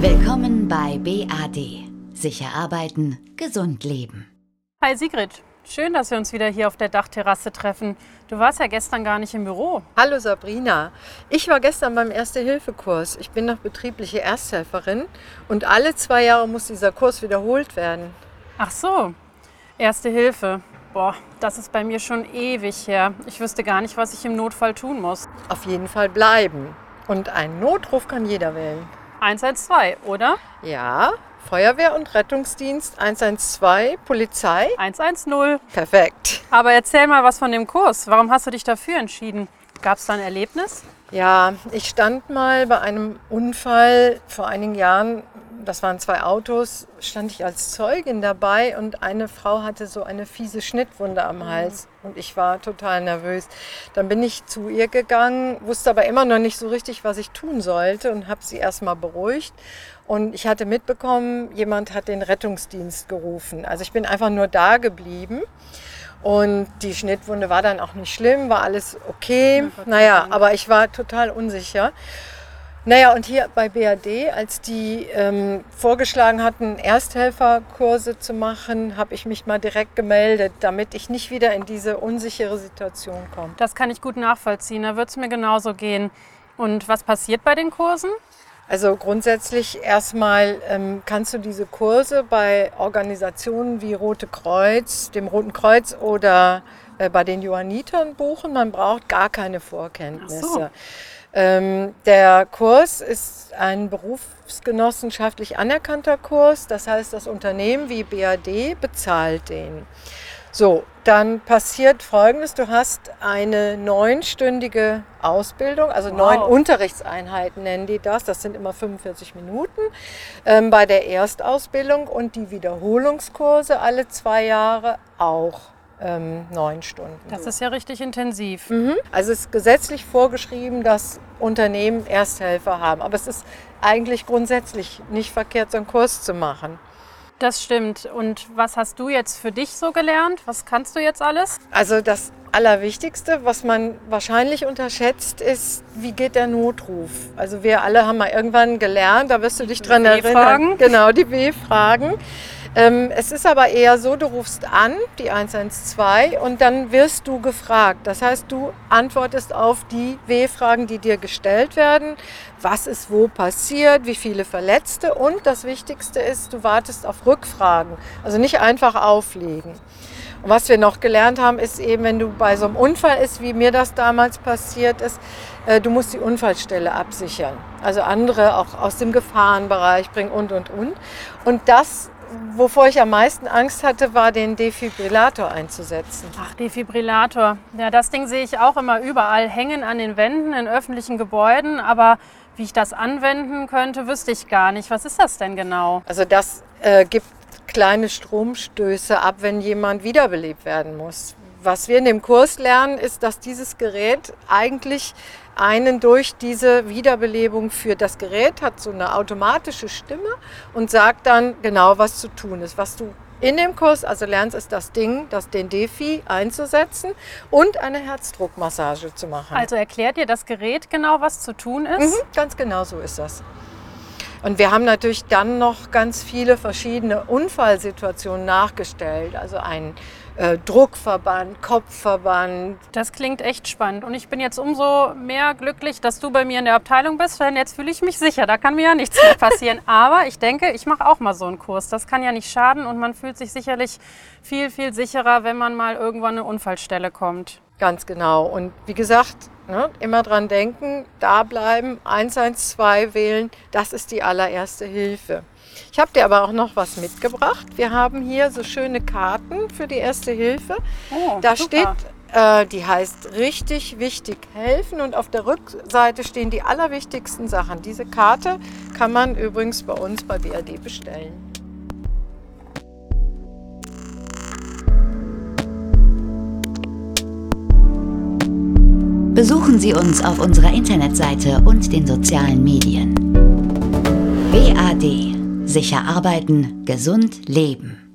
Willkommen bei BAD. Sicher arbeiten, gesund leben. Hi Sigrid, schön, dass wir uns wieder hier auf der Dachterrasse treffen. Du warst ja gestern gar nicht im Büro. Hallo Sabrina. Ich war gestern beim Erste-Hilfe-Kurs. Ich bin noch betriebliche Ersthelferin und alle zwei Jahre muss dieser Kurs wiederholt werden. Ach so, Erste Hilfe. Boah, das ist bei mir schon ewig her. Ich wüsste gar nicht, was ich im Notfall tun muss. Auf jeden Fall bleiben. Und einen Notruf kann jeder wählen. 112, oder? Ja, Feuerwehr und Rettungsdienst 112, Polizei 110. Perfekt. Aber erzähl mal was von dem Kurs. Warum hast du dich dafür entschieden? Gab es da ein Erlebnis? Ja, ich stand mal bei einem Unfall vor einigen Jahren. Das waren zwei Autos, stand ich als Zeugin dabei und eine Frau hatte so eine fiese Schnittwunde am Hals und ich war total nervös. Dann bin ich zu ihr gegangen, wusste aber immer noch nicht so richtig, was ich tun sollte und habe sie erstmal beruhigt. Und ich hatte mitbekommen, jemand hat den Rettungsdienst gerufen. Also ich bin einfach nur da geblieben. Und die Schnittwunde war dann auch nicht schlimm, war alles okay. naja, aber ich war total unsicher. Naja, und hier bei BAD, als die ähm, vorgeschlagen hatten, Ersthelferkurse zu machen, habe ich mich mal direkt gemeldet, damit ich nicht wieder in diese unsichere Situation komme. Das kann ich gut nachvollziehen. Da wird es mir genauso gehen. Und was passiert bei den Kursen? Also grundsätzlich erstmal ähm, kannst du diese Kurse bei Organisationen wie Rote Kreuz, dem Roten Kreuz oder äh, bei den Johannitern buchen. Man braucht gar keine Vorkenntnisse. So. Ähm, der Kurs ist ein berufsgenossenschaftlich anerkannter Kurs. Das heißt, das Unternehmen wie BAD bezahlt den. So, dann passiert Folgendes. Du hast eine neunstündige Ausbildung, also wow. neun Unterrichtseinheiten nennen die das. Das sind immer 45 Minuten ähm, bei der Erstausbildung und die Wiederholungskurse alle zwei Jahre auch ähm, neun Stunden. Das ist ja richtig intensiv. Mhm. Also es ist gesetzlich vorgeschrieben, dass Unternehmen Ersthelfer haben. Aber es ist eigentlich grundsätzlich nicht verkehrt, so einen Kurs zu machen. Das stimmt. Und was hast du jetzt für dich so gelernt? Was kannst du jetzt alles? Also das Allerwichtigste, was man wahrscheinlich unterschätzt, ist, wie geht der Notruf? Also wir alle haben mal irgendwann gelernt, da wirst du dich dran erinnern. Genau, die W-Fragen. Ähm, es ist aber eher so, du rufst an, die 112, und dann wirst du gefragt. Das heißt, du antwortest auf die W-Fragen, die dir gestellt werden. Was ist wo passiert, wie viele Verletzte und das Wichtigste ist, du wartest auf Rückfragen. Also nicht einfach auflegen. Und was wir noch gelernt haben, ist eben, wenn du bei so einem Unfall ist, wie mir das damals passiert ist, äh, du musst die Unfallstelle absichern. Also andere auch aus dem Gefahrenbereich bringen und, und, und. Und das wovor ich am meisten Angst hatte, war den Defibrillator einzusetzen. Ach, Defibrillator. Ja, das Ding sehe ich auch immer überall hängen an den Wänden in öffentlichen Gebäuden, aber wie ich das anwenden könnte, wüsste ich gar nicht. Was ist das denn genau? Also das äh, gibt kleine Stromstöße ab, wenn jemand wiederbelebt werden muss. Was wir in dem Kurs lernen, ist, dass dieses Gerät eigentlich einen durch diese Wiederbelebung führt. Das Gerät hat so eine automatische Stimme und sagt dann genau, was zu tun ist. Was du in dem Kurs also lernst, ist das Ding, das den Defi einzusetzen und eine Herzdruckmassage zu machen. Also erklärt dir das Gerät genau, was zu tun ist? Mhm, ganz genau so ist das. Und wir haben natürlich dann noch ganz viele verschiedene Unfallsituationen nachgestellt. Also ein äh, Druckverband, Kopfverband. Das klingt echt spannend. Und ich bin jetzt umso mehr glücklich, dass du bei mir in der Abteilung bist, denn jetzt fühle ich mich sicher. Da kann mir ja nichts mehr passieren. Aber ich denke, ich mache auch mal so einen Kurs. Das kann ja nicht schaden und man fühlt sich sicherlich viel, viel sicherer, wenn man mal irgendwann eine Unfallstelle kommt. Ganz genau. Und wie gesagt, ne, immer dran denken, da bleiben, 112 wählen, das ist die allererste Hilfe. Ich habe dir aber auch noch was mitgebracht. Wir haben hier so schöne Karten für die erste Hilfe. Oh, da super. steht, äh, die heißt richtig wichtig helfen und auf der Rückseite stehen die allerwichtigsten Sachen. Diese Karte kann man übrigens bei uns bei BRD bestellen. Besuchen Sie uns auf unserer Internetseite und den sozialen Medien. BAD. Sicher arbeiten, gesund leben.